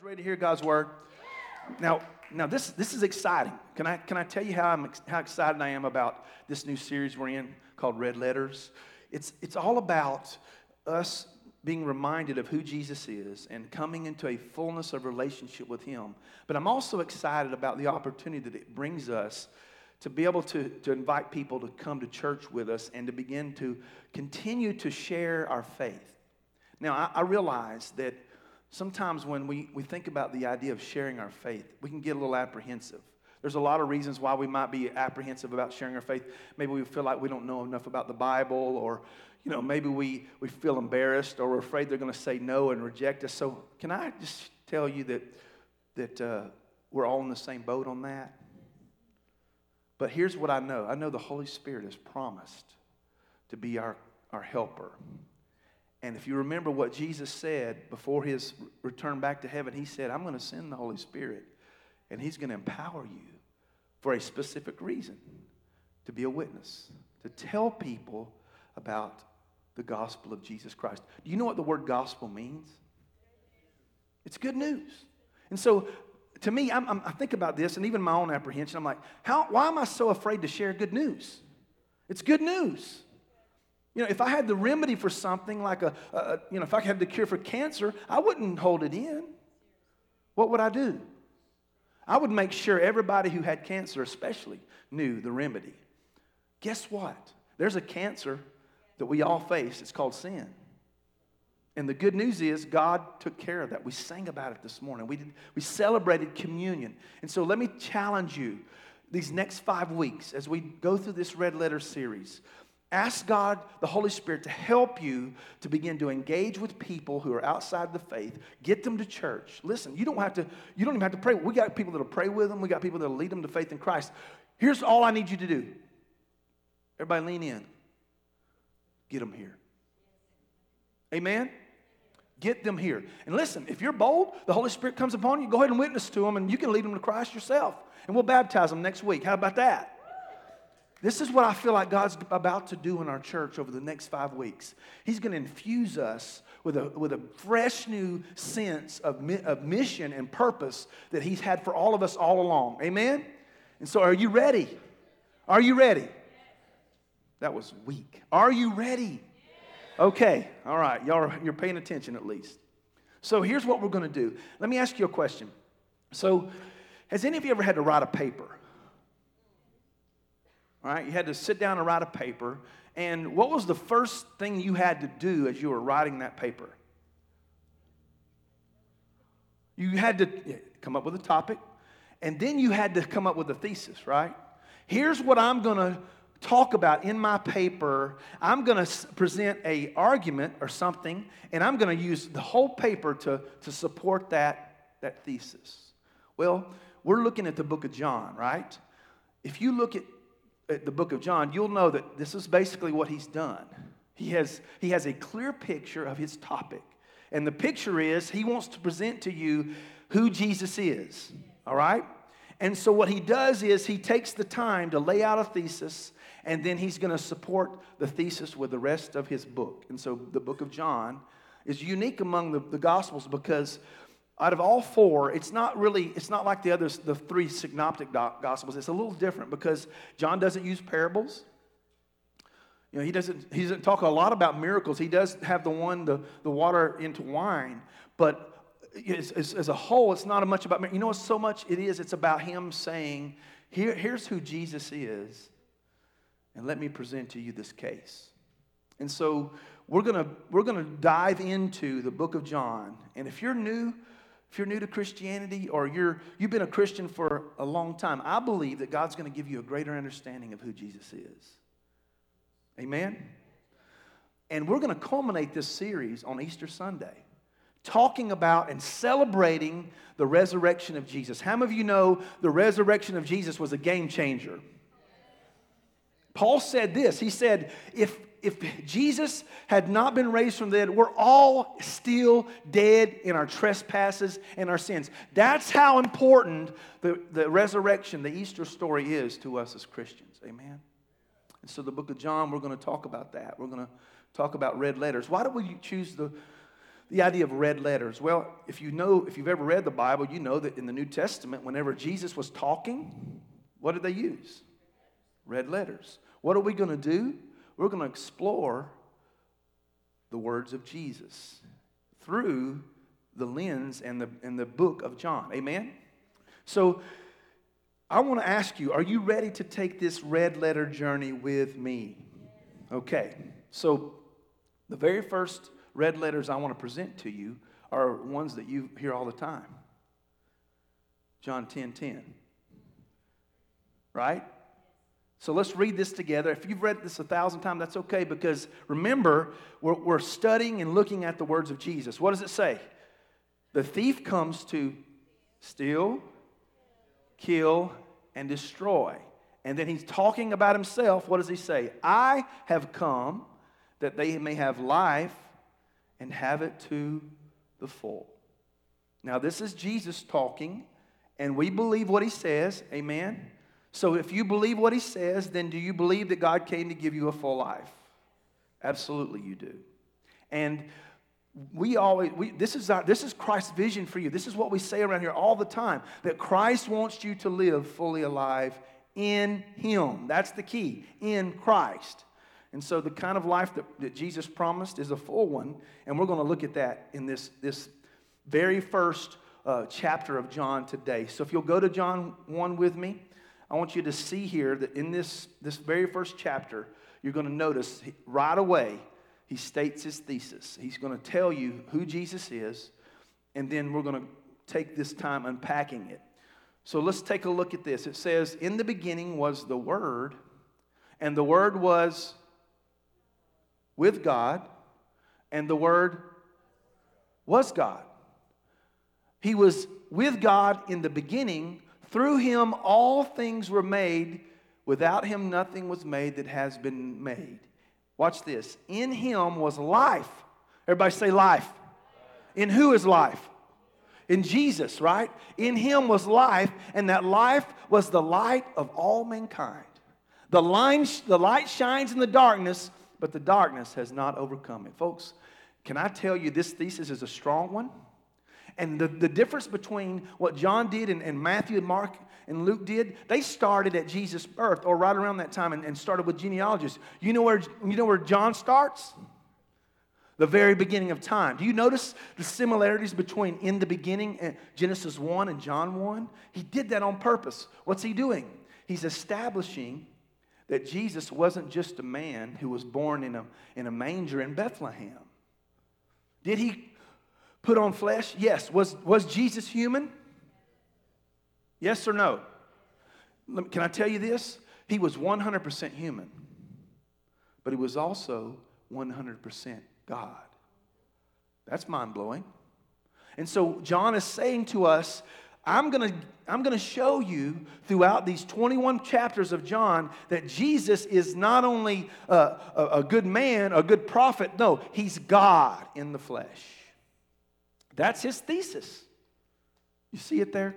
guys ready to hear God's word? Now, now this, this is exciting. Can I, can I tell you how, I'm, how excited I am about this new series we're in called Red Letters? It's, it's all about us being reminded of who Jesus is and coming into a fullness of relationship with Him. But I'm also excited about the opportunity that it brings us to be able to, to invite people to come to church with us and to begin to continue to share our faith. Now, I, I realize that sometimes when we, we think about the idea of sharing our faith, we can get a little apprehensive. There's a lot of reasons why we might be apprehensive about sharing our faith. Maybe we feel like we don't know enough about the Bible, or you know, maybe we, we feel embarrassed or we're afraid they're going to say no and reject us. So, can I just tell you that, that uh, we're all in the same boat on that? But here's what I know I know the Holy Spirit has promised to be our, our helper. And if you remember what Jesus said before his return back to heaven, he said, I'm going to send the Holy Spirit, and he's going to empower you for a specific reason to be a witness, to tell people about the gospel of Jesus Christ. Do you know what the word gospel means? It's good news. And so, to me, I'm, I'm, i think about this and even my own apprehension. I'm like, how, why am I so afraid to share good news? It's good news. You know, if I had the remedy for something like a, a, you know, if I had the cure for cancer, I wouldn't hold it in. What would I do? I would make sure everybody who had cancer, especially, knew the remedy. Guess what? There's a cancer that we all face. It's called sin. And the good news is God took care of that. We sang about it this morning. We, did, we celebrated communion. And so let me challenge you these next five weeks as we go through this red letter series. Ask God, the Holy Spirit, to help you to begin to engage with people who are outside the faith. Get them to church. Listen, you don't have to, you don't even have to pray. We got people that'll pray with them, we got people that'll lead them to faith in Christ. Here's all I need you to do. Everybody lean in. Get them here. Amen? Get them here. And listen, if you're bold, the Holy Spirit comes upon you, go ahead and witness to them, and you can lead them to Christ yourself. And we'll baptize them next week. How about that? This is what I feel like God's about to do in our church over the next five weeks. He's going to infuse us with a, with a fresh new sense of, mi- of mission and purpose that He's had for all of us all along. Amen? And so, are you ready? Are you ready? That was weak. Are you ready? Okay, all right. Y'all are, you're paying attention at least. So, here's what we're going to do. Let me ask you a question. So, has any of you ever had to write a paper? Right, you had to sit down and write a paper. And what was the first thing you had to do as you were writing that paper? You had to come up with a topic, and then you had to come up with a thesis, right? Here's what I'm going to talk about in my paper. I'm going to present a argument or something, and I'm going to use the whole paper to, to support that, that thesis. Well, we're looking at the book of John, right? If you look at Uh, the book of John, you'll know that this is basically what he's done. He has, he has a clear picture of his topic. And the picture is he wants to present to you who Jesus is. All right? And so what he does is he takes the time to lay out a thesis and then he's going to support the thesis with the rest of his book. And so the book of John is unique among the, the gospels because out of all four, it's not really, it's not like the others, the three synoptic gospels. It's a little different because John doesn't use parables. You know, he doesn't, he doesn't talk a lot about miracles. He does have the one, the, the water into wine, but as a whole, it's not much about, you know, so much it is, it's about him saying, Here, here's who Jesus is, and let me present to you this case. And so we're gonna, we're gonna dive into the book of John. And if you're new, if you're new to Christianity or you're, you've been a Christian for a long time, I believe that God's going to give you a greater understanding of who Jesus is. Amen? And we're going to culminate this series on Easter Sunday, talking about and celebrating the resurrection of Jesus. How many of you know the resurrection of Jesus was a game changer? Paul said this He said, if if Jesus had not been raised from the dead, we're all still dead in our trespasses and our sins. That's how important the, the resurrection, the Easter story is to us as Christians. Amen? And so, the book of John, we're going to talk about that. We're going to talk about red letters. Why do we choose the, the idea of red letters? Well, if you know, if you've ever read the Bible, you know that in the New Testament, whenever Jesus was talking, what did they use? Red letters. What are we going to do? We're going to explore the words of Jesus through the lens and the, and the book of John. Amen? So I want to ask you are you ready to take this red letter journey with me? Okay, so the very first red letters I want to present to you are ones that you hear all the time John 10 10. Right? So let's read this together. If you've read this a thousand times, that's okay because remember, we're, we're studying and looking at the words of Jesus. What does it say? The thief comes to steal, kill, and destroy. And then he's talking about himself. What does he say? I have come that they may have life and have it to the full. Now, this is Jesus talking, and we believe what he says. Amen. So, if you believe what he says, then do you believe that God came to give you a full life? Absolutely, you do. And we always we, this is our, this is christ's vision for you. This is what we say around here all the time that christ wants you to live fully alive in him. That's the key in christ. And so the kind of life that, that jesus promised is a full one and we're going to look at that in this this very first uh, chapter of john today. So if you'll go to john 1 with me i want you to see here that in this this very first chapter you're going to notice right away he states his thesis. He's going to tell you who Jesus is, and then we're going to take this time unpacking it. So let's take a look at this. It says, In the beginning was the Word, and the Word was with God, and the Word was God. He was with God in the beginning. Through him, all things were made. Without him, nothing was made that has been made. Watch this. In him was life. Everybody say life. In who is life? In Jesus, right? In him was life, and that life was the light of all mankind. The, line, the light shines in the darkness, but the darkness has not overcome it. Folks, can I tell you this thesis is a strong one? And the, the difference between what John did and, and Matthew and Mark and Luke did, they started at Jesus' birth or right around that time and, and started with genealogists. You know, where, you know where John starts? The very beginning of time. Do you notice the similarities between in the beginning and Genesis 1 and John 1? He did that on purpose. What's he doing? He's establishing that Jesus wasn't just a man who was born in a, in a manger in Bethlehem. Did he put on flesh? Yes. Was, was Jesus human? Yes or no? Can I tell you this? He was 100% human, but he was also 100% God. That's mind blowing. And so John is saying to us, I'm going to I'm going to show you throughout these 21 chapters of John that Jesus is not only a, a, a, good man, a good prophet, no, he's God in the flesh. That's his thesis. You see it there?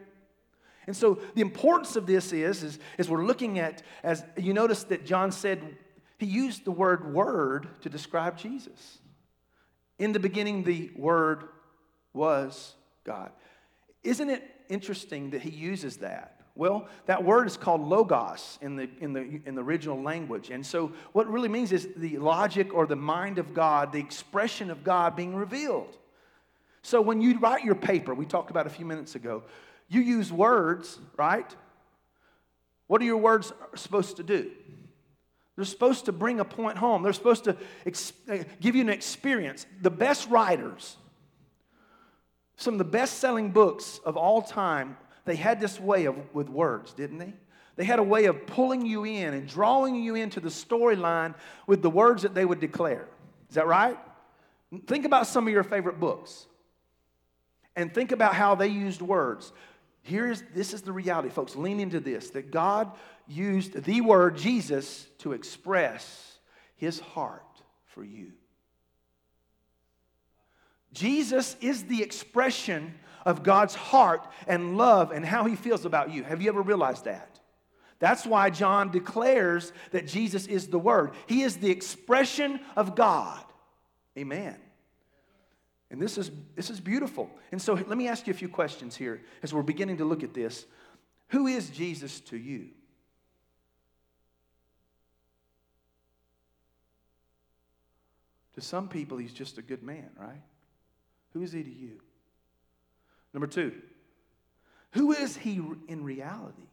And so the importance of this is, is, is we're looking at, as you notice that John said, he used the word word to describe Jesus. In the beginning, the word was God. Isn't it interesting that he uses that? Well, that word is called logos in the, in, the, in the original language. And so, what really means is the logic or the mind of God, the expression of God being revealed. So, when you write your paper, we talked about a few minutes ago, you use words, right? What are your words supposed to do? They're supposed to bring a point home. They're supposed to ex- uh, give you an experience. The best writers, some of the best selling books of all time, they had this way of, with words, didn't they? They had a way of pulling you in and drawing you into the storyline with the words that they would declare. Is that right? Think about some of your favorite books and think about how they used words. Here's this is the reality, folks. Lean into this that God used the word Jesus to express his heart for you. Jesus is the expression of God's heart and love and how he feels about you. Have you ever realized that? That's why John declares that Jesus is the Word. He is the expression of God. Amen. And this is, this is beautiful. And so let me ask you a few questions here as we're beginning to look at this. Who is Jesus to you? To some people, he's just a good man, right? Who is he to you? Number two, who is he in reality?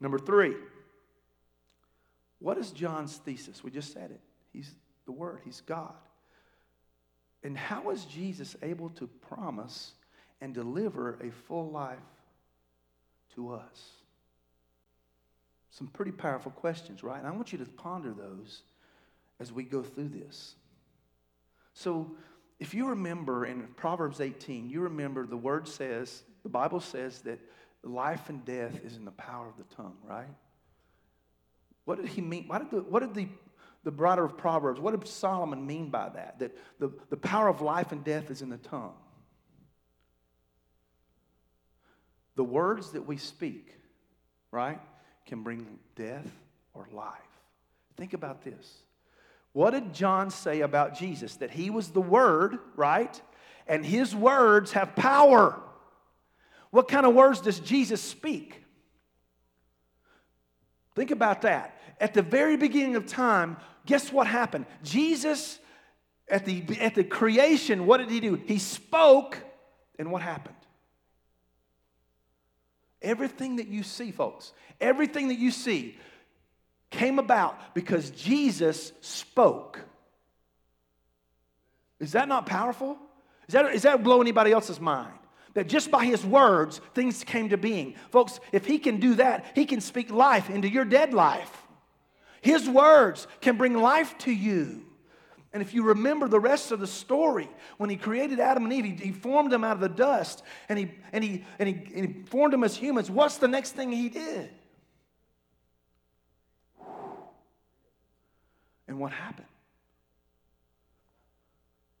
Number three, what is John's thesis? We just said it. He's the Word, He's God. And how is Jesus able to promise and deliver a full life to us? Some pretty powerful questions, right? And I want you to ponder those as we go through this. So, if you remember in Proverbs 18, you remember the word says, the Bible says that life and death is in the power of the tongue, right? What did he mean? What did the, what did the, the writer of Proverbs, what did Solomon mean by that? That the, the power of life and death is in the tongue. The words that we speak, right, can bring death or life. Think about this. What did John say about Jesus? That he was the Word, right? And his words have power. What kind of words does Jesus speak? Think about that. At the very beginning of time, guess what happened? Jesus, at the, at the creation, what did he do? He spoke, and what happened? Everything that you see, folks, everything that you see came about because Jesus spoke. Is that not powerful? Is that, is that blow anybody else's mind? That just by his words, things came to being. Folks, if he can do that, he can speak life into your dead life. His words can bring life to you. And if you remember the rest of the story, when he created Adam and Eve, he, he formed them out of the dust and he, and, he, and, he, and he formed them as humans. What's the next thing he did? And what happened?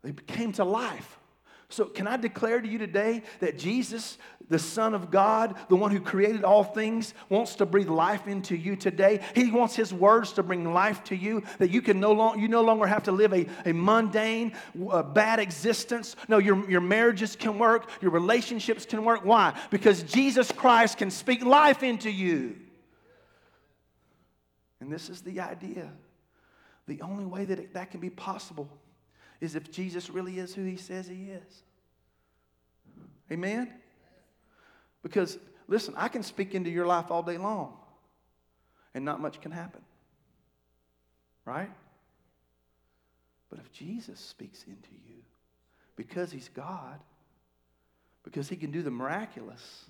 They came to life. So, can I declare to you today that Jesus, the Son of God, the one who created all things, wants to breathe life into you today? He wants His words to bring life to you, that you can no longer you no longer have to live a, a mundane, uh, bad existence. No, your, your marriages can work, your relationships can work. Why? Because Jesus Christ can speak life into you. And this is the idea. The only way that it, that can be possible is if Jesus really is who he says he is. Amen? Because, listen, I can speak into your life all day long and not much can happen. Right? But if Jesus speaks into you, because he's God, because he can do the miraculous,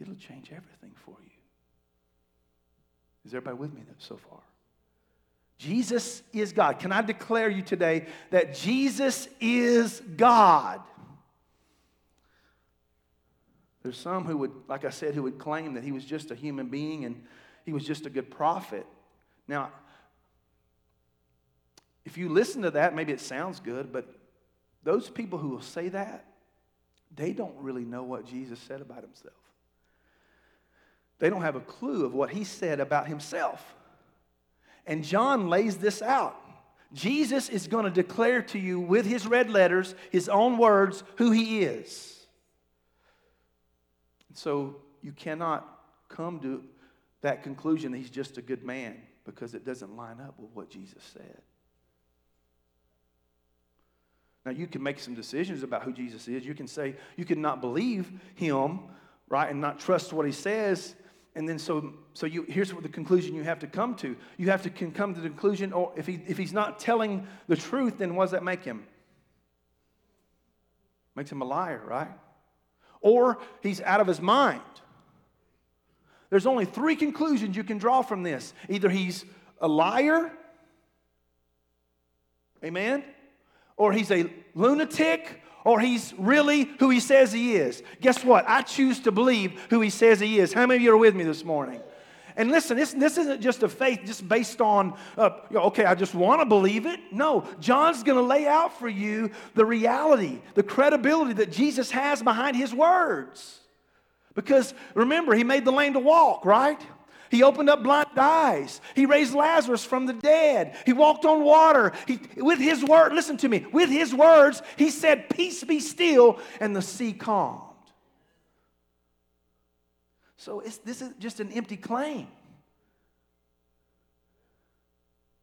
it'll change everything for you. Is everybody with me so far? Jesus is God. Can I declare you today that Jesus is God? There's some who would, like I said, who would claim that he was just a human being and he was just a good prophet. Now, if you listen to that, maybe it sounds good, but those people who will say that, they don't really know what Jesus said about himself. They don't have a clue of what he said about himself. And John lays this out. Jesus is going to declare to you with his red letters, his own words, who he is. So you cannot come to that conclusion that he's just a good man because it doesn't line up with what Jesus said. Now, you can make some decisions about who Jesus is. You can say, you can not believe him, right, and not trust what he says and then so so you here's what the conclusion you have to come to. You have to come to the conclusion or if he if he's not telling the truth then what does that make him? Makes him a liar right? Or he's out of his mind. There's only three conclusions you can draw from this. Either he's a liar amen or he's a lunatic or he's really who he says he is. Guess what? I choose to believe who he says he is. How many of you are with me this morning? And listen, this, this isn't just a faith just based on, uh, okay, I just want to believe it. No, John's going to lay out for you the reality, the credibility that Jesus has behind his words. Because remember, he made the lame to walk, right? He opened up blind eyes. He raised Lazarus from the dead. He walked on water. He, with his word, listen to me, with his words, he said, Peace be still, and the sea calmed. So this is just an empty claim.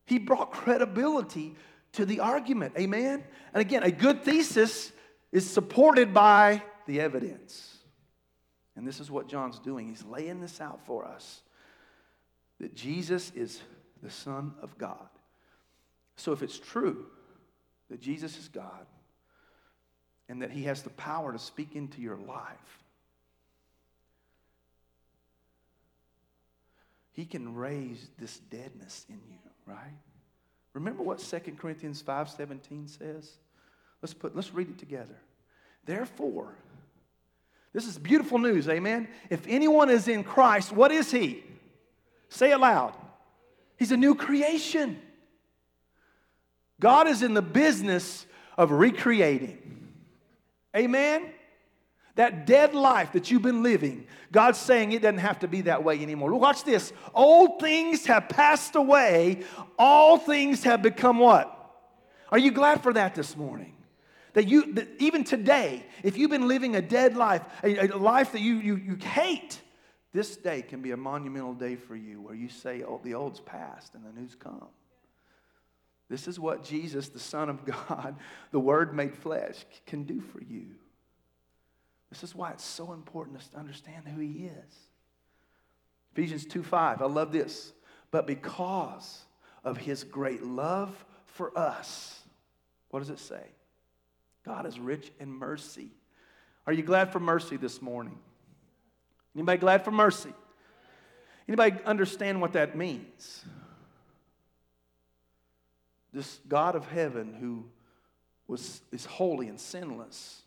He brought credibility to the argument. Amen? And again, a good thesis is supported by the evidence. And this is what John's doing. He's laying this out for us that Jesus is the Son of God. So if it's true that Jesus is God and that he has the power to speak into your life, he can raise this deadness in you right? Remember what 2 Corinthians 5:17 says? Let's put let's read it together. Therefore, this is beautiful news, amen. If anyone is in Christ, what is he? Say it loud. He's a new creation. God is in the business of recreating. Amen. That dead life that you've been living, God's saying it doesn't have to be that way anymore. Watch this. Old things have passed away, all things have become what? Are you glad for that this morning? That you, that even today, if you've been living a dead life, a, a life that you, you, you hate, this day can be a monumental day for you where you say, oh, the old's past and the new's come. This is what Jesus, the Son of God, the Word made flesh, can do for you. This is why it's so important to understand who he is. Ephesians 2 5, I love this. But because of his great love for us, what does it say? God is rich in mercy. Are you glad for mercy this morning? Anybody glad for mercy? Anybody understand what that means? This God of heaven who was, is holy and sinless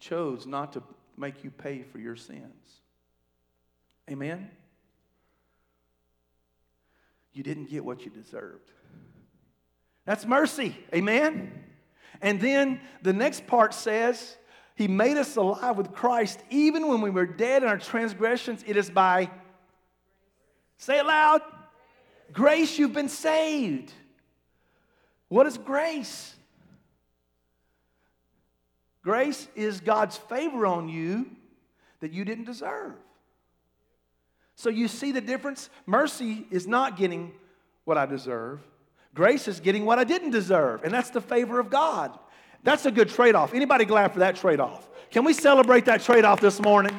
chose not to make you pay for your sins. Amen? You didn't get what you deserved. That's mercy. Amen? And then the next part says, He made us alive with Christ even when we were dead in our transgressions. It is by, say it loud, grace you've been saved. What is grace? Grace is God's favor on you that you didn't deserve. So you see the difference? Mercy is not getting what I deserve. Grace is getting what I didn't deserve, and that's the favor of God. That's a good trade-off. Anybody glad for that trade-off? Can we celebrate that trade-off this morning?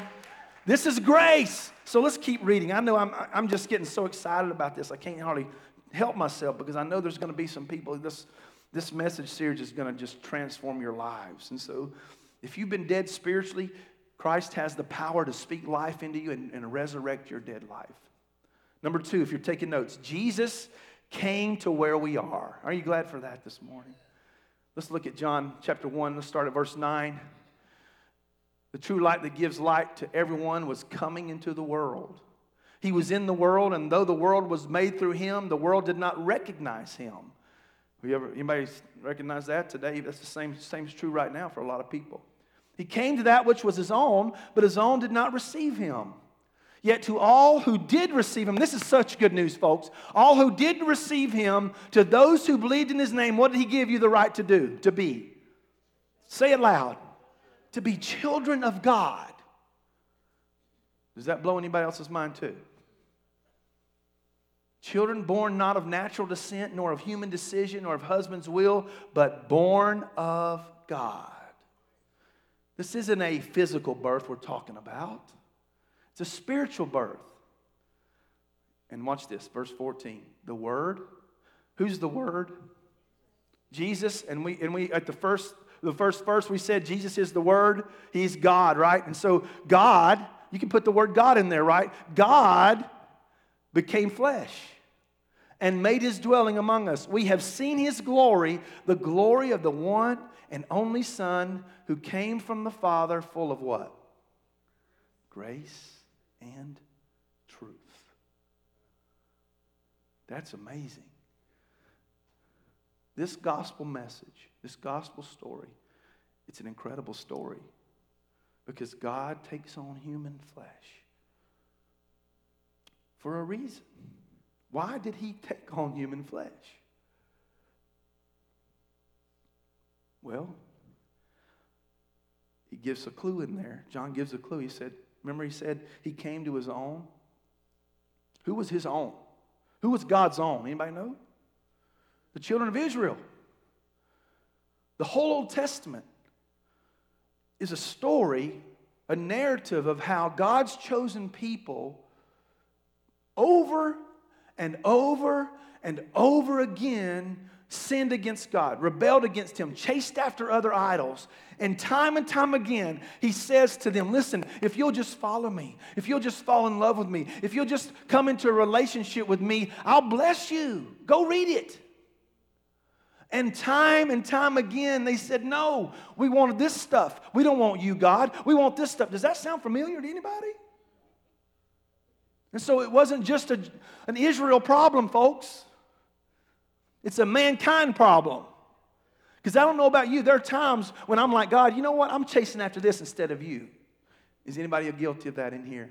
This is grace. So let's keep reading. I know I'm, I'm just getting so excited about this. I can't hardly help myself because I know there's going to be some people this this message series is going to just transform your lives. And so, if you've been dead spiritually, Christ has the power to speak life into you and, and resurrect your dead life. Number two, if you're taking notes, Jesus came to where we are. Are you glad for that this morning? Let's look at John chapter 1. Let's start at verse 9. The true light that gives light to everyone was coming into the world. He was in the world, and though the world was made through him, the world did not recognize him. You ever, anybody recognize that today? That's the same, same is true right now for a lot of people. He came to that which was his own, but his own did not receive him. Yet to all who did receive him, this is such good news, folks. All who did receive him, to those who believed in his name, what did he give you the right to do? To be. Say it loud. To be children of God. Does that blow anybody else's mind too? Children born not of natural descent, nor of human decision, nor of husband's will, but born of God. This isn't a physical birth we're talking about, it's a spiritual birth. And watch this, verse 14. The Word. Who's the Word? Jesus. And we, and we at the first, the first verse, we said Jesus is the Word. He's God, right? And so God, you can put the word God in there, right? God became flesh and made his dwelling among us. We have seen his glory, the glory of the one and only Son who came from the Father, full of what? Grace and truth. That's amazing. This gospel message, this gospel story, it's an incredible story because God takes on human flesh for a reason. Why did he take on human flesh? Well, he gives a clue in there. John gives a clue. He said, Remember, he said he came to his own? Who was his own? Who was God's own? Anybody know? The children of Israel. The whole Old Testament is a story, a narrative of how God's chosen people over and over and over again sinned against God, rebelled against Him, chased after other idols. And time and time again, He says to them, Listen, if you'll just follow me, if you'll just fall in love with me, if you'll just come into a relationship with me, I'll bless you. Go read it. And time and time again, they said, No, we wanted this stuff. We don't want you, God. We want this stuff. Does that sound familiar to anybody? And so it wasn't just a, an Israel problem, folks. It's a mankind problem. Because I don't know about you, there are times when I'm like, God, you know what? I'm chasing after this instead of you. Is anybody guilty of that in here?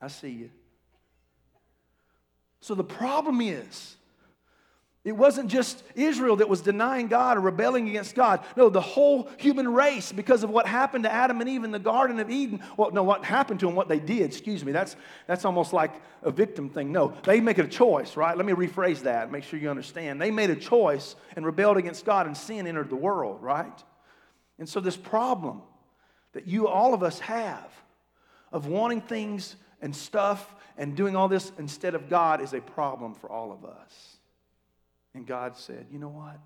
I see you. So the problem is, it wasn't just Israel that was denying God or rebelling against God. No, the whole human race, because of what happened to Adam and Eve in the Garden of Eden. Well, no, what happened to them, what they did, excuse me, that's, that's almost like a victim thing. No, they make a choice, right? Let me rephrase that, make sure you understand. They made a choice and rebelled against God, and sin entered the world, right? And so, this problem that you, all of us, have of wanting things and stuff and doing all this instead of God is a problem for all of us. And God said, You know what?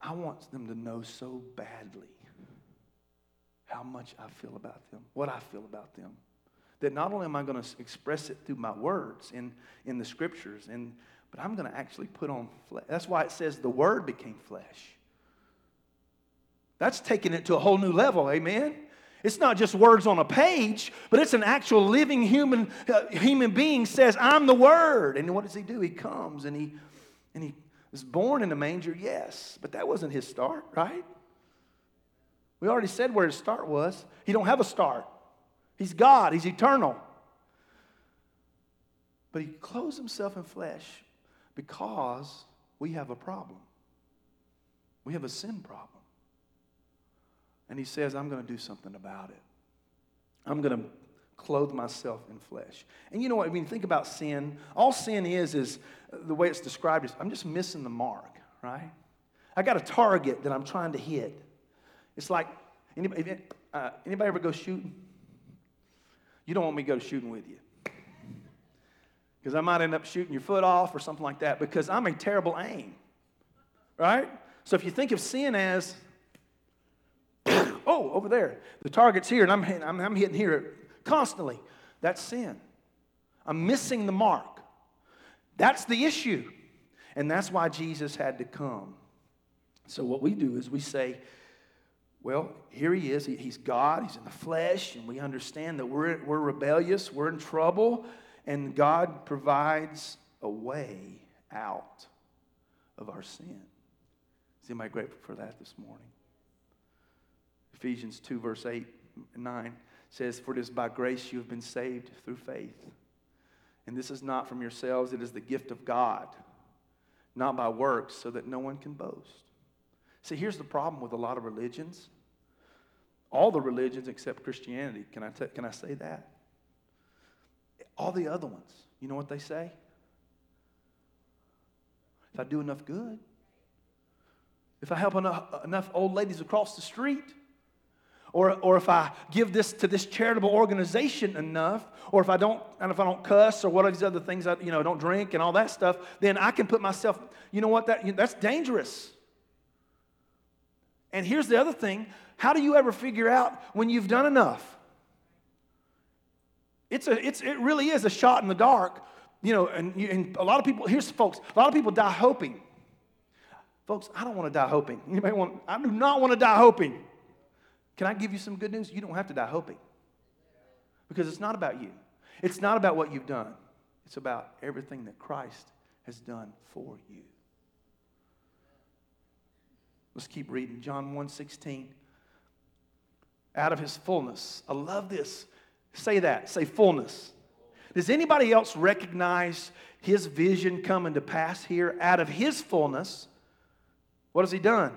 I want them to know so badly how much I feel about them, what I feel about them, that not only am I going to express it through my words in, in the scriptures, and, but I'm going to actually put on flesh. That's why it says the word became flesh. That's taking it to a whole new level, amen? It's not just words on a page, but it's an actual living human, uh, human being says, I'm the Word. And what does he do? He comes and he, and he was born in a manger, yes, but that wasn't his start, right? We already said where his start was. He don't have a start. He's God, he's eternal. But he clothes himself in flesh because we have a problem. We have a sin problem. And he says, I'm going to do something about it. I'm going to clothe myself in flesh. And you know what? I mean, think about sin. All sin is, is the way it's described is I'm just missing the mark, right? I got a target that I'm trying to hit. It's like, anybody, uh, anybody ever go shooting? You don't want me to go shooting with you. Because I might end up shooting your foot off or something like that because I'm a terrible aim, right? So if you think of sin as oh, over there. The target's here, and I'm, I'm, I'm hitting here constantly. That's sin. I'm missing the mark. That's the issue. And that's why Jesus had to come. So, what we do is we say, well, here he is. He, he's God. He's in the flesh. And we understand that we're, we're rebellious. We're in trouble. And God provides a way out of our sin. Is anybody grateful for that this morning? Ephesians 2, verse 8 and 9 says, For it is by grace you have been saved through faith. And this is not from yourselves, it is the gift of God, not by works, so that no one can boast. See, here's the problem with a lot of religions. All the religions except Christianity. Can I, t- can I say that? All the other ones, you know what they say? If I do enough good, if I help enough, enough old ladies across the street, or, or if I give this to this charitable organization enough, or if I don't, and if I don't cuss or what are these other things, I, you know, don't drink and all that stuff, then I can put myself, you know what, that, that's dangerous. And here's the other thing how do you ever figure out when you've done enough? It's a, it's, it really is a shot in the dark, you know, and, and a lot of people, here's folks, a lot of people die hoping. Folks, I don't want to die hoping. Anybody want, I do not want to die hoping. Can I give you some good news? You don't have to die hoping because it's not about you. It's not about what you've done. It's about everything that Christ has done for you. Let's keep reading. John 1:16 out of his fullness. I love this. Say that. Say fullness. Does anybody else recognize his vision coming to pass here out of his fullness? What has he done?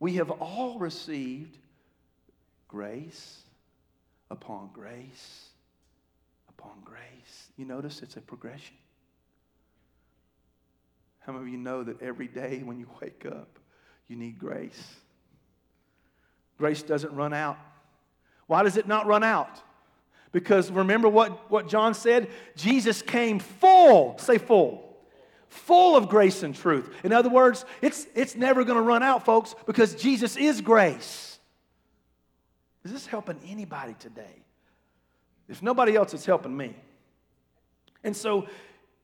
We have all received grace upon grace upon grace. You notice it's a progression. How many of you know that every day when you wake up, you need grace? Grace doesn't run out. Why does it not run out? Because remember what, what John said? Jesus came full, say full, full of grace and truth. In other words, it's, it's never going to run out, folks, because Jesus is grace. Is this helping anybody today? If nobody else, it's helping me. And so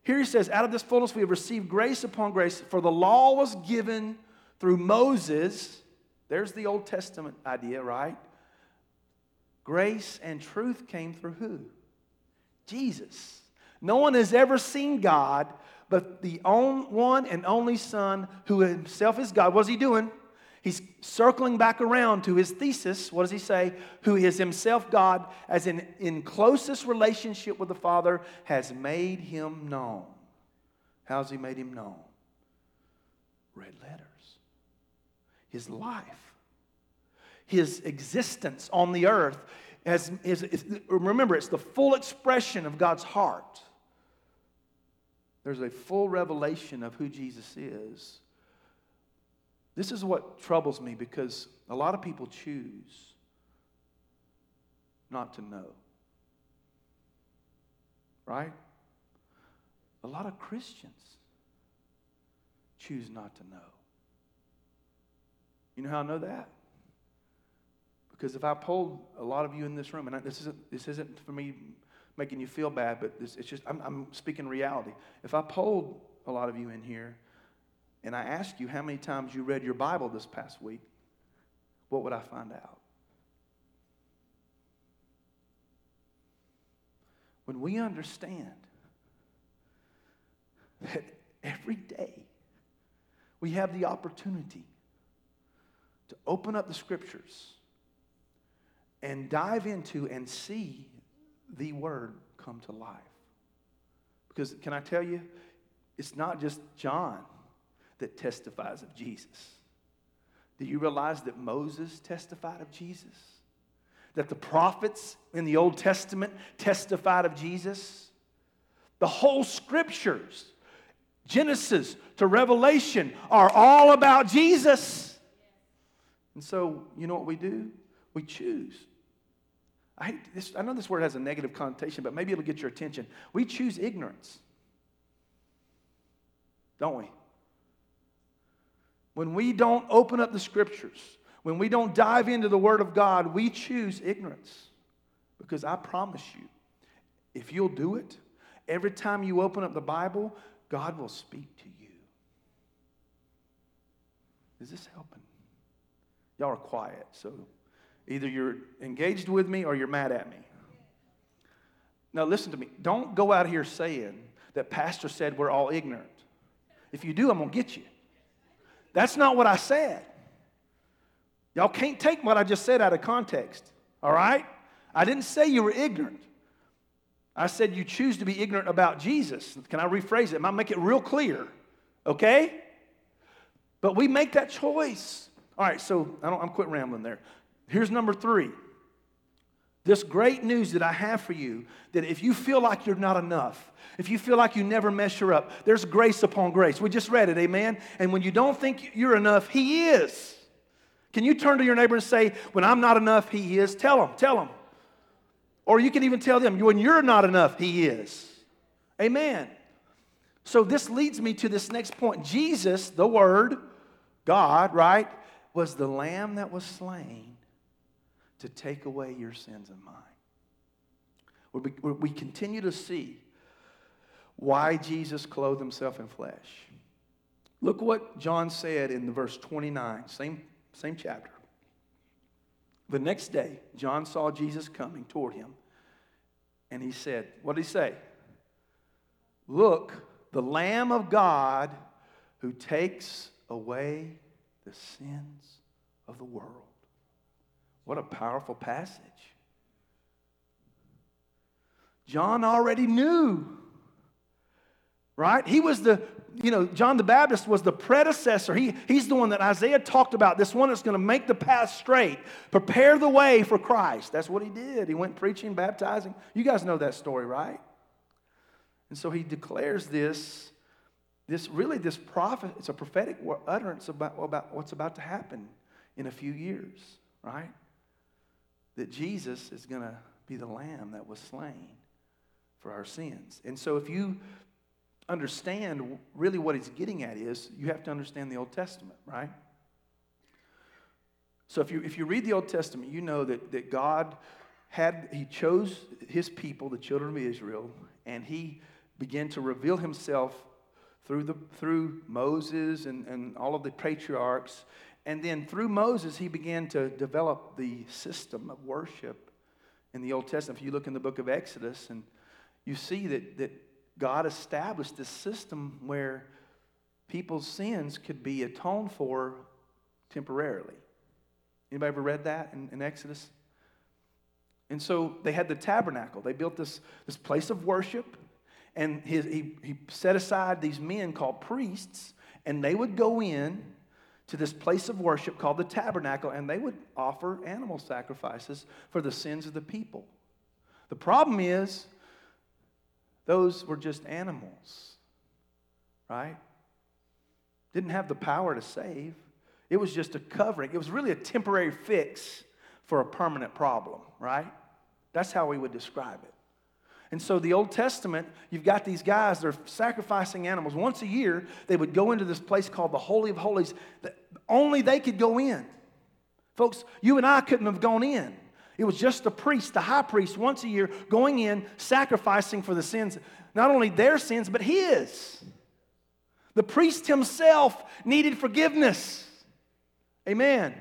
here he says, out of this fullness we have received grace upon grace, for the law was given through Moses. There's the Old Testament idea, right? Grace and truth came through who? Jesus. No one has ever seen God, but the one and only Son, who himself is God. What's he doing? He's circling back around to his thesis. What does he say? Who is himself God, as in, in closest relationship with the Father, has made him known. How's he made him known? Red letters. His life, his existence on the earth. As, is, is, remember, it's the full expression of God's heart. There's a full revelation of who Jesus is this is what troubles me because a lot of people choose not to know. Right? A lot of Christians choose not to know. You know how I know that? Because if I polled a lot of you in this room, and I, this, isn't, this isn't for me making you feel bad, but this, it's just, I'm, I'm speaking reality. If I polled a lot of you in here and I asked you how many times you read your Bible this past week, what would I find out? When we understand that every day we have the opportunity to open up the scriptures and dive into and see the word come to life. Because, can I tell you, it's not just John that testifies of Jesus. Do you realize that Moses testified of Jesus? That the prophets in the Old Testament testified of Jesus? The whole scriptures, Genesis to Revelation, are all about Jesus. And so, you know what we do? We choose. I, this, I know this word has a negative connotation, but maybe it'll get your attention. We choose ignorance, don't we? When we don't open up the scriptures, when we don't dive into the Word of God, we choose ignorance. Because I promise you, if you'll do it, every time you open up the Bible, God will speak to you. Is this helping? Y'all are quiet, so either you're engaged with me or you're mad at me. Now, listen to me. Don't go out here saying that Pastor said we're all ignorant. If you do, I'm going to get you. That's not what I said. Y'all can't take what I just said out of context, all right? I didn't say you were ignorant. I said you choose to be ignorant about Jesus. Can I rephrase it? Might make it real clear, okay? But we make that choice. All right, so I don't, I'm quit rambling there. Here's number three. This great news that I have for you that if you feel like you're not enough, if you feel like you never measure up, there's grace upon grace. We just read it, amen? And when you don't think you're enough, He is. Can you turn to your neighbor and say, When I'm not enough, He is? Tell them, tell them. Or you can even tell them, When you're not enough, He is. Amen. So this leads me to this next point. Jesus, the Word, God, right, was the lamb that was slain to take away your sins and mine. We, we continue to see why Jesus clothed himself in flesh. Look what John said in the verse 29, same, same chapter. The next day, John saw Jesus coming toward him, and he said, What did he say? Look, the Lamb of God who takes away the sins of the world. What a powerful passage. John already knew, right? He was the, you know, John the Baptist was the predecessor. He, he's the one that Isaiah talked about, this one that's going to make the path straight, prepare the way for Christ. That's what he did. He went preaching, baptizing. You guys know that story, right? And so he declares this, this really, this prophet, it's a prophetic utterance about, about what's about to happen in a few years, right? That Jesus is going to be the lamb that was slain for our sins. And so if you understand really what he's getting at is you have to understand the Old Testament, right? So if you if you read the Old Testament, you know that, that God had he chose his people, the children of Israel, and he began to reveal himself through, the, through Moses and, and all of the patriarchs. And then through Moses, he began to develop the system of worship in the Old Testament. If you look in the book of Exodus, and you see that, that God established this system where people's sins could be atoned for temporarily. Anybody ever read that in, in Exodus? And so they had the tabernacle. They built this, this place of worship and his, he, he set aside these men called priests, and they would go in to this place of worship called the tabernacle, and they would offer animal sacrifices for the sins of the people. The problem is, those were just animals, right? Didn't have the power to save. It was just a covering. It was really a temporary fix for a permanent problem, right? That's how we would describe it. And so, the Old Testament, you've got these guys, they're sacrificing animals. Once a year, they would go into this place called the Holy of Holies that only they could go in. Folks, you and I couldn't have gone in. It was just the priest, the high priest, once a year going in, sacrificing for the sins, not only their sins, but his. The priest himself needed forgiveness. Amen.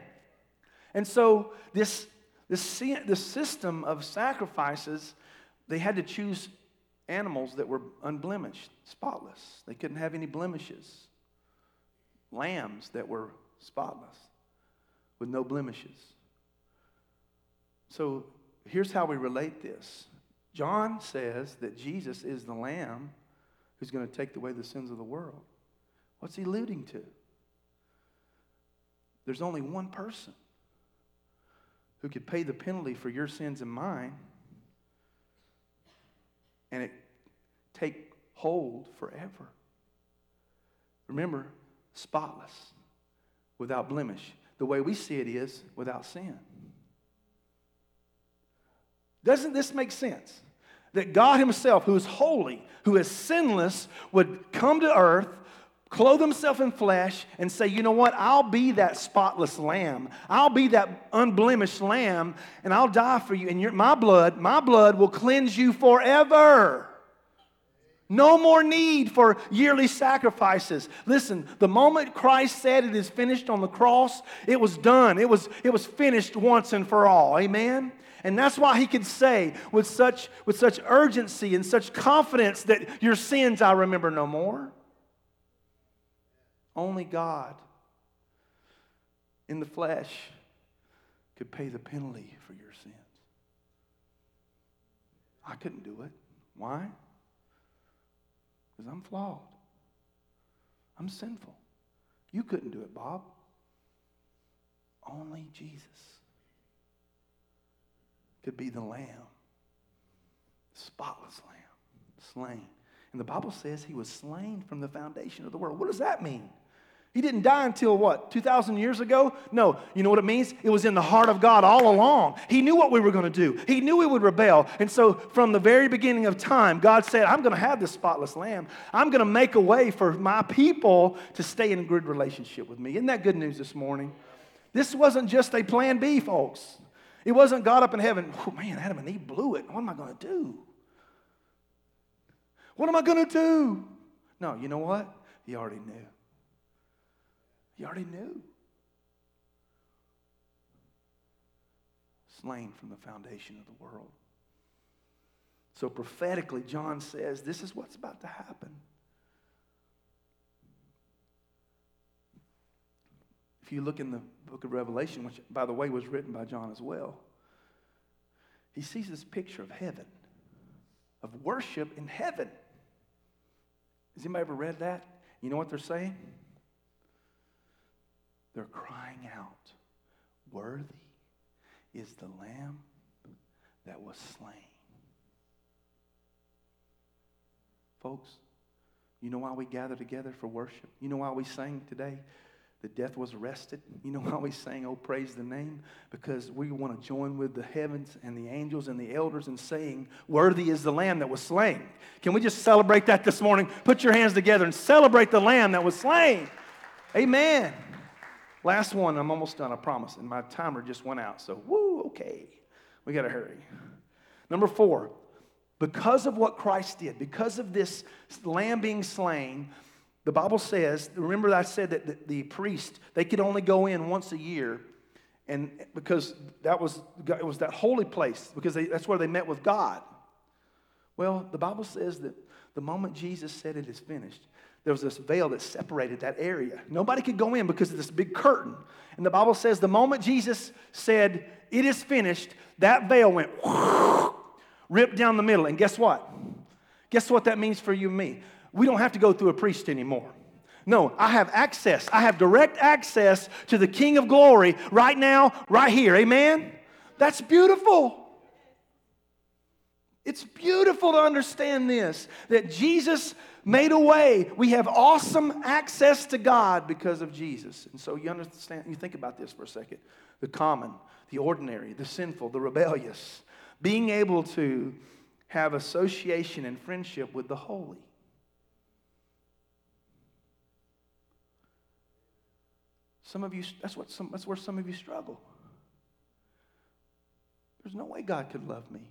And so, this, this, this system of sacrifices they had to choose animals that were unblemished, spotless. They couldn't have any blemishes. Lambs that were spotless, with no blemishes. So here's how we relate this John says that Jesus is the Lamb who's going to take away the sins of the world. What's he alluding to? There's only one person who could pay the penalty for your sins and mine and it take hold forever. Remember, spotless, without blemish. The way we see it is without sin. Doesn't this make sense? That God Himself, who is holy, who is sinless, would come to earth, clothe Himself in flesh, and say, You know what? I'll be that spotless lamb. I'll be that unblemished lamb, and I'll die for you. And your, my blood, my blood will cleanse you forever. No more need for yearly sacrifices. Listen, the moment Christ said it is finished on the cross, it was done. It was, it was finished once and for all. Amen? And that's why he could say with such, with such urgency and such confidence that your sins I remember no more. Only God in the flesh could pay the penalty for your sins. I couldn't do it. Why? because I'm flawed. I'm sinful. You couldn't do it, Bob. Only Jesus could be the lamb, spotless lamb, slain. And the Bible says he was slain from the foundation of the world. What does that mean? He didn't die until what, 2,000 years ago? No, you know what it means? It was in the heart of God all along. He knew what we were going to do, He knew we would rebel. And so, from the very beginning of time, God said, I'm going to have this spotless lamb. I'm going to make a way for my people to stay in a good relationship with me. Isn't that good news this morning? This wasn't just a plan B, folks. It wasn't God up in heaven, oh man, Adam and Eve blew it. What am I going to do? What am I going to do? No, you know what? He already knew. He already knew. Slain from the foundation of the world. So prophetically, John says this is what's about to happen. if you look in the book of Revelation, which, by the way, was written by John as well, he sees this picture of heaven, of worship in heaven. Has anybody ever read that? You know what they're saying? They're crying out, Worthy is the Lamb that was slain. Folks, you know why we gather together for worship? You know why we sang today? The death was arrested. You know why we sang, Oh, praise the name? Because we want to join with the heavens and the angels and the elders in saying, Worthy is the Lamb that was slain. Can we just celebrate that this morning? Put your hands together and celebrate the Lamb that was slain. Amen. Last one, I'm almost done, I promise. And my timer just went out. So, woo, okay. We got to hurry. Number four, because of what Christ did, because of this lamb being slain, the Bible says, remember I said that the, the priest, they could only go in once a year, and because that was it was that holy place, because they, that's where they met with God. Well, the Bible says that the moment Jesus said it is finished, there was this veil that separated that area. Nobody could go in because of this big curtain. And the Bible says the moment Jesus said, It is finished, that veil went ripped down the middle. And guess what? Guess what that means for you and me? we don't have to go through a priest anymore. No, I have access. I have direct access to the King of glory right now, right here. Amen? That's beautiful. It's beautiful to understand this that Jesus made a way. We have awesome access to God because of Jesus. And so you understand, you think about this for a second the common, the ordinary, the sinful, the rebellious, being able to have association and friendship with the holy. Some of you, that's, what some, that's where some of you struggle. There's no way God could love me.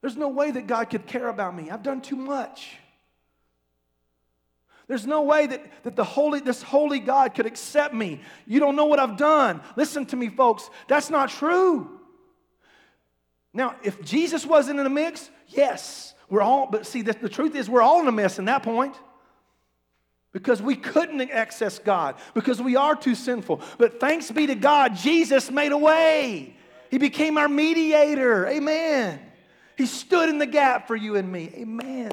There's no way that God could care about me. I've done too much. There's no way that, that the holy, this holy God could accept me. You don't know what I've done. Listen to me, folks. That's not true. Now, if Jesus wasn't in the mix, yes, we're all, but see, the, the truth is we're all in a mess in that point because we couldn't access God, because we are too sinful. But thanks be to God, Jesus made a way. He became our mediator. Amen. He stood in the gap for you and me. Amen.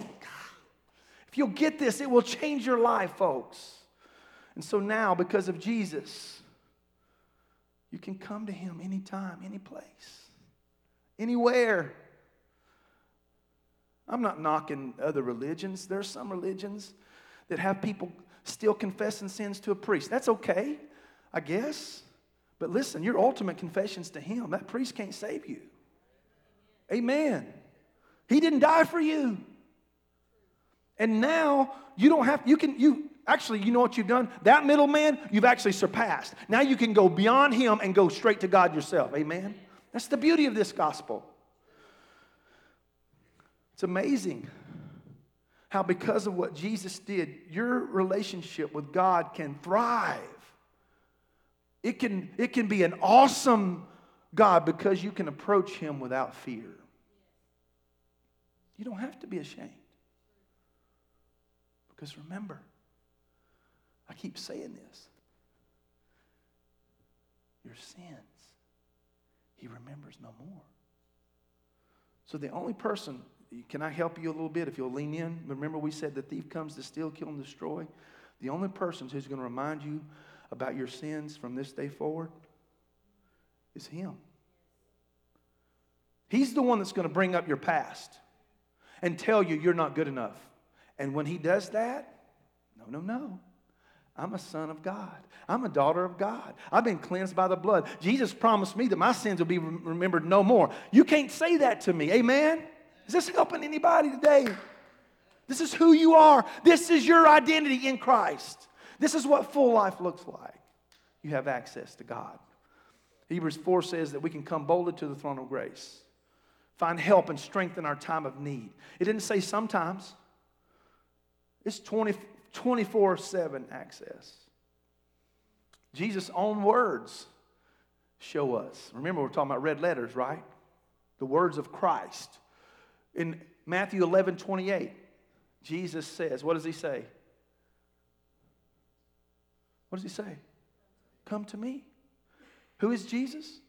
If you'll get this, it will change your life, folks. And so now, because of Jesus, you can come to Him anytime, any place, anywhere. I'm not knocking other religions. There are some religions that have people still confessing sins to a priest. That's okay, I guess. But listen, your ultimate confession's to Him. That priest can't save you. Amen. He didn't die for you. And now you don't have, you can, you, actually, you know what you've done? That middleman, you've actually surpassed. Now you can go beyond him and go straight to God yourself. Amen? That's the beauty of this gospel. It's amazing how because of what Jesus did, your relationship with God can thrive. It can, it can be an awesome God because you can approach Him without fear. You don't have to be ashamed. Because remember, I keep saying this your sins, He remembers no more. So the only person can I help you a little bit if you'll lean in? Remember, we said the thief comes to steal, kill, and destroy. The only person who's going to remind you about your sins from this day forward is Him. He's the one that's going to bring up your past and tell you you're not good enough. And when He does that, no, no, no. I'm a son of God. I'm a daughter of God. I've been cleansed by the blood. Jesus promised me that my sins will be remembered no more. You can't say that to me. Amen? Is this helping anybody today? This is who you are. This is your identity in Christ. This is what full life looks like. You have access to God. Hebrews 4 says that we can come boldly to the throne of grace, find help and strength in our time of need. It didn't say sometimes, it's 20, 24 7 access. Jesus' own words show us. Remember, we're talking about red letters, right? The words of Christ. In Matthew 11 28, Jesus says, What does he say? What does he say? Come to me. Who is Jesus?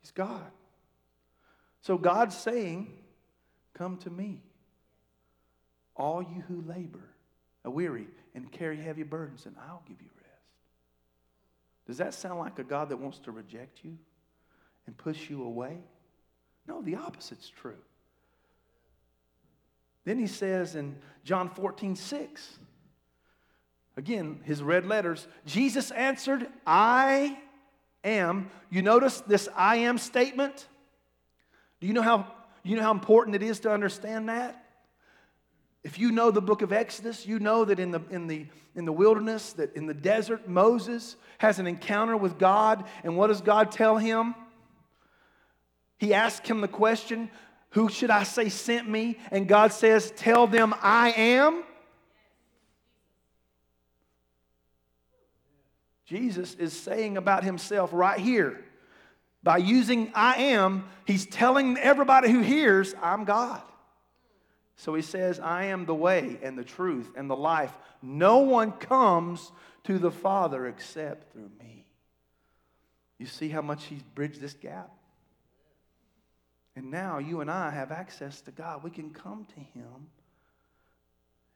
He's God. So God's saying, Come to me. All you who labor, are weary, and carry heavy burdens, and I'll give you rest. Does that sound like a God that wants to reject you and push you away? No, the opposite's true. Then he says in John 14, 6, again, his red letters, Jesus answered, I am. You notice this I am statement? Do you know how, you know how important it is to understand that? If you know the book of Exodus, you know that in the, in, the, in the wilderness, that in the desert, Moses has an encounter with God. And what does God tell him? He asks him the question, Who should I say sent me? And God says, Tell them I am. Jesus is saying about himself right here. By using I am, he's telling everybody who hears, I'm God. So he says, I am the way and the truth and the life. No one comes to the Father except through me. You see how much he's bridged this gap? And now you and I have access to God. We can come to him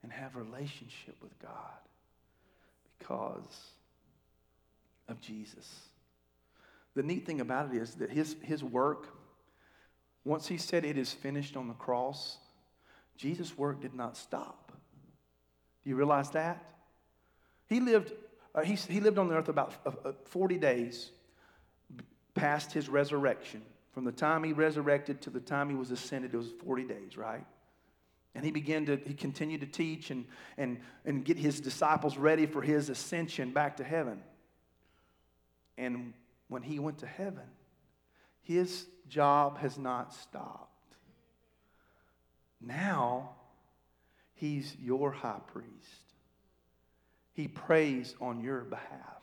and have relationship with God because of Jesus. The neat thing about it is that his, his work, once he said it is finished on the cross, Jesus' work did not stop. Do you realize that? He lived, uh, he, he lived on the earth about uh, uh 40 days past his resurrection. From the time he resurrected to the time he was ascended, it was 40 days, right? And he began to, he continued to teach and, and, and get his disciples ready for his ascension back to heaven. And when he went to heaven, his job has not stopped. Now, he's your high priest. He prays on your behalf,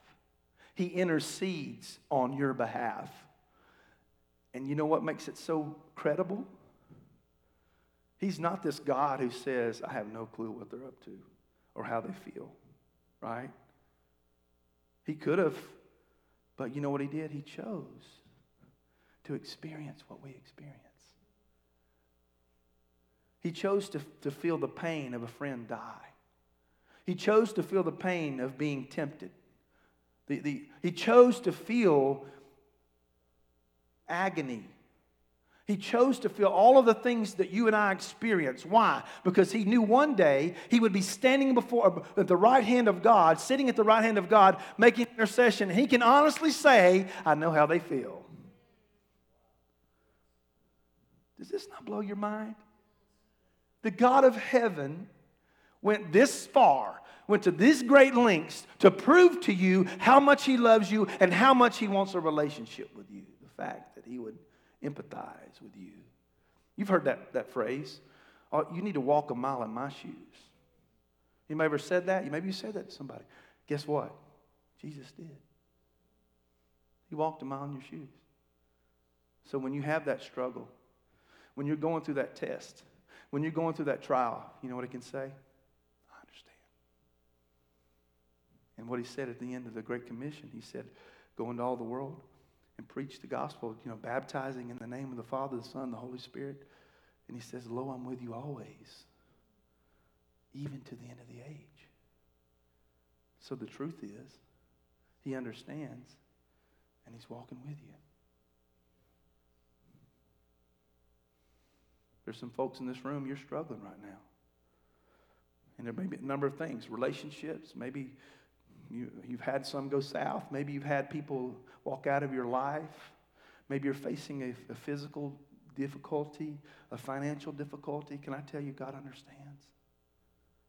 he intercedes on your behalf. And you know what makes it so credible? He's not this God who says, I have no clue what they're up to or how they feel, right? He could have, but you know what he did? He chose to experience what we experience. He chose to, to feel the pain of a friend die. He chose to feel the pain of being tempted. The, the, he chose to feel agony. He chose to feel all of the things that you and I experience. Why? Because he knew one day he would be standing before at the right hand of God, sitting at the right hand of God, making intercession. He can honestly say, I know how they feel. Does this not blow your mind? the God of heaven went this far, went to these great lengths to prove to you how much He loves you and how much He wants a relationship with you. The fact that He would empathize with you. You've heard that, that phrase. Oh, you need to walk a mile in my shoes. You may ever said that? Maybe you said that to somebody. Guess what? Jesus did. He walked a mile in your shoes. So when you have that struggle, when you're going through that test, when you're going through that trial, you know what he can say? I understand. And what he said at the end of the Great Commission, he said, Go into all the world and preach the gospel, you know, baptizing in the name of the Father, the Son, the Holy Spirit. And he says, Lo, I'm with you always, even to the end of the age. So the truth is, he understands and he's walking with you. There's some folks in this room, you're struggling right now. And there may be a number of things relationships, maybe you, you've had some go south, maybe you've had people walk out of your life, maybe you're facing a, a physical difficulty, a financial difficulty. Can I tell you, God understands?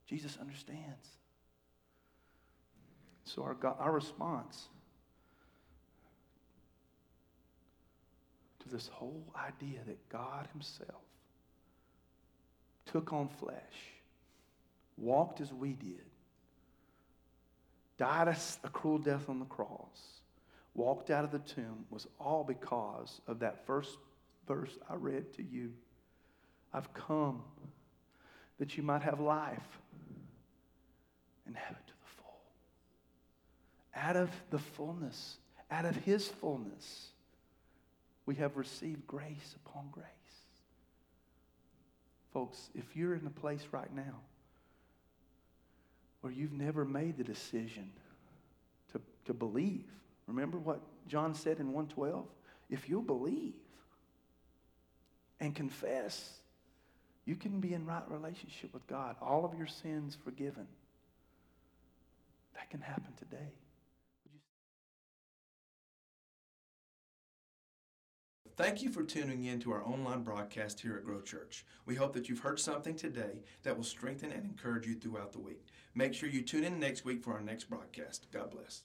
Jesus understands. So, our, God, our response to this whole idea that God Himself took on flesh, walked as we did, died a, a cruel death on the cross, walked out of the tomb was all because of that first verse I read to you. I've come that you might have life and have it to the full. out of the fullness, out of His fullness, we have received grace upon grace. Folks, if you're in a place right now where you've never made the decision to, to believe, remember what John said in 112? If you'll believe and confess, you can be in right relationship with God. All of your sins forgiven. That can happen today. Thank you for tuning in to our online broadcast here at Grow Church. We hope that you've heard something today that will strengthen and encourage you throughout the week. Make sure you tune in next week for our next broadcast. God bless.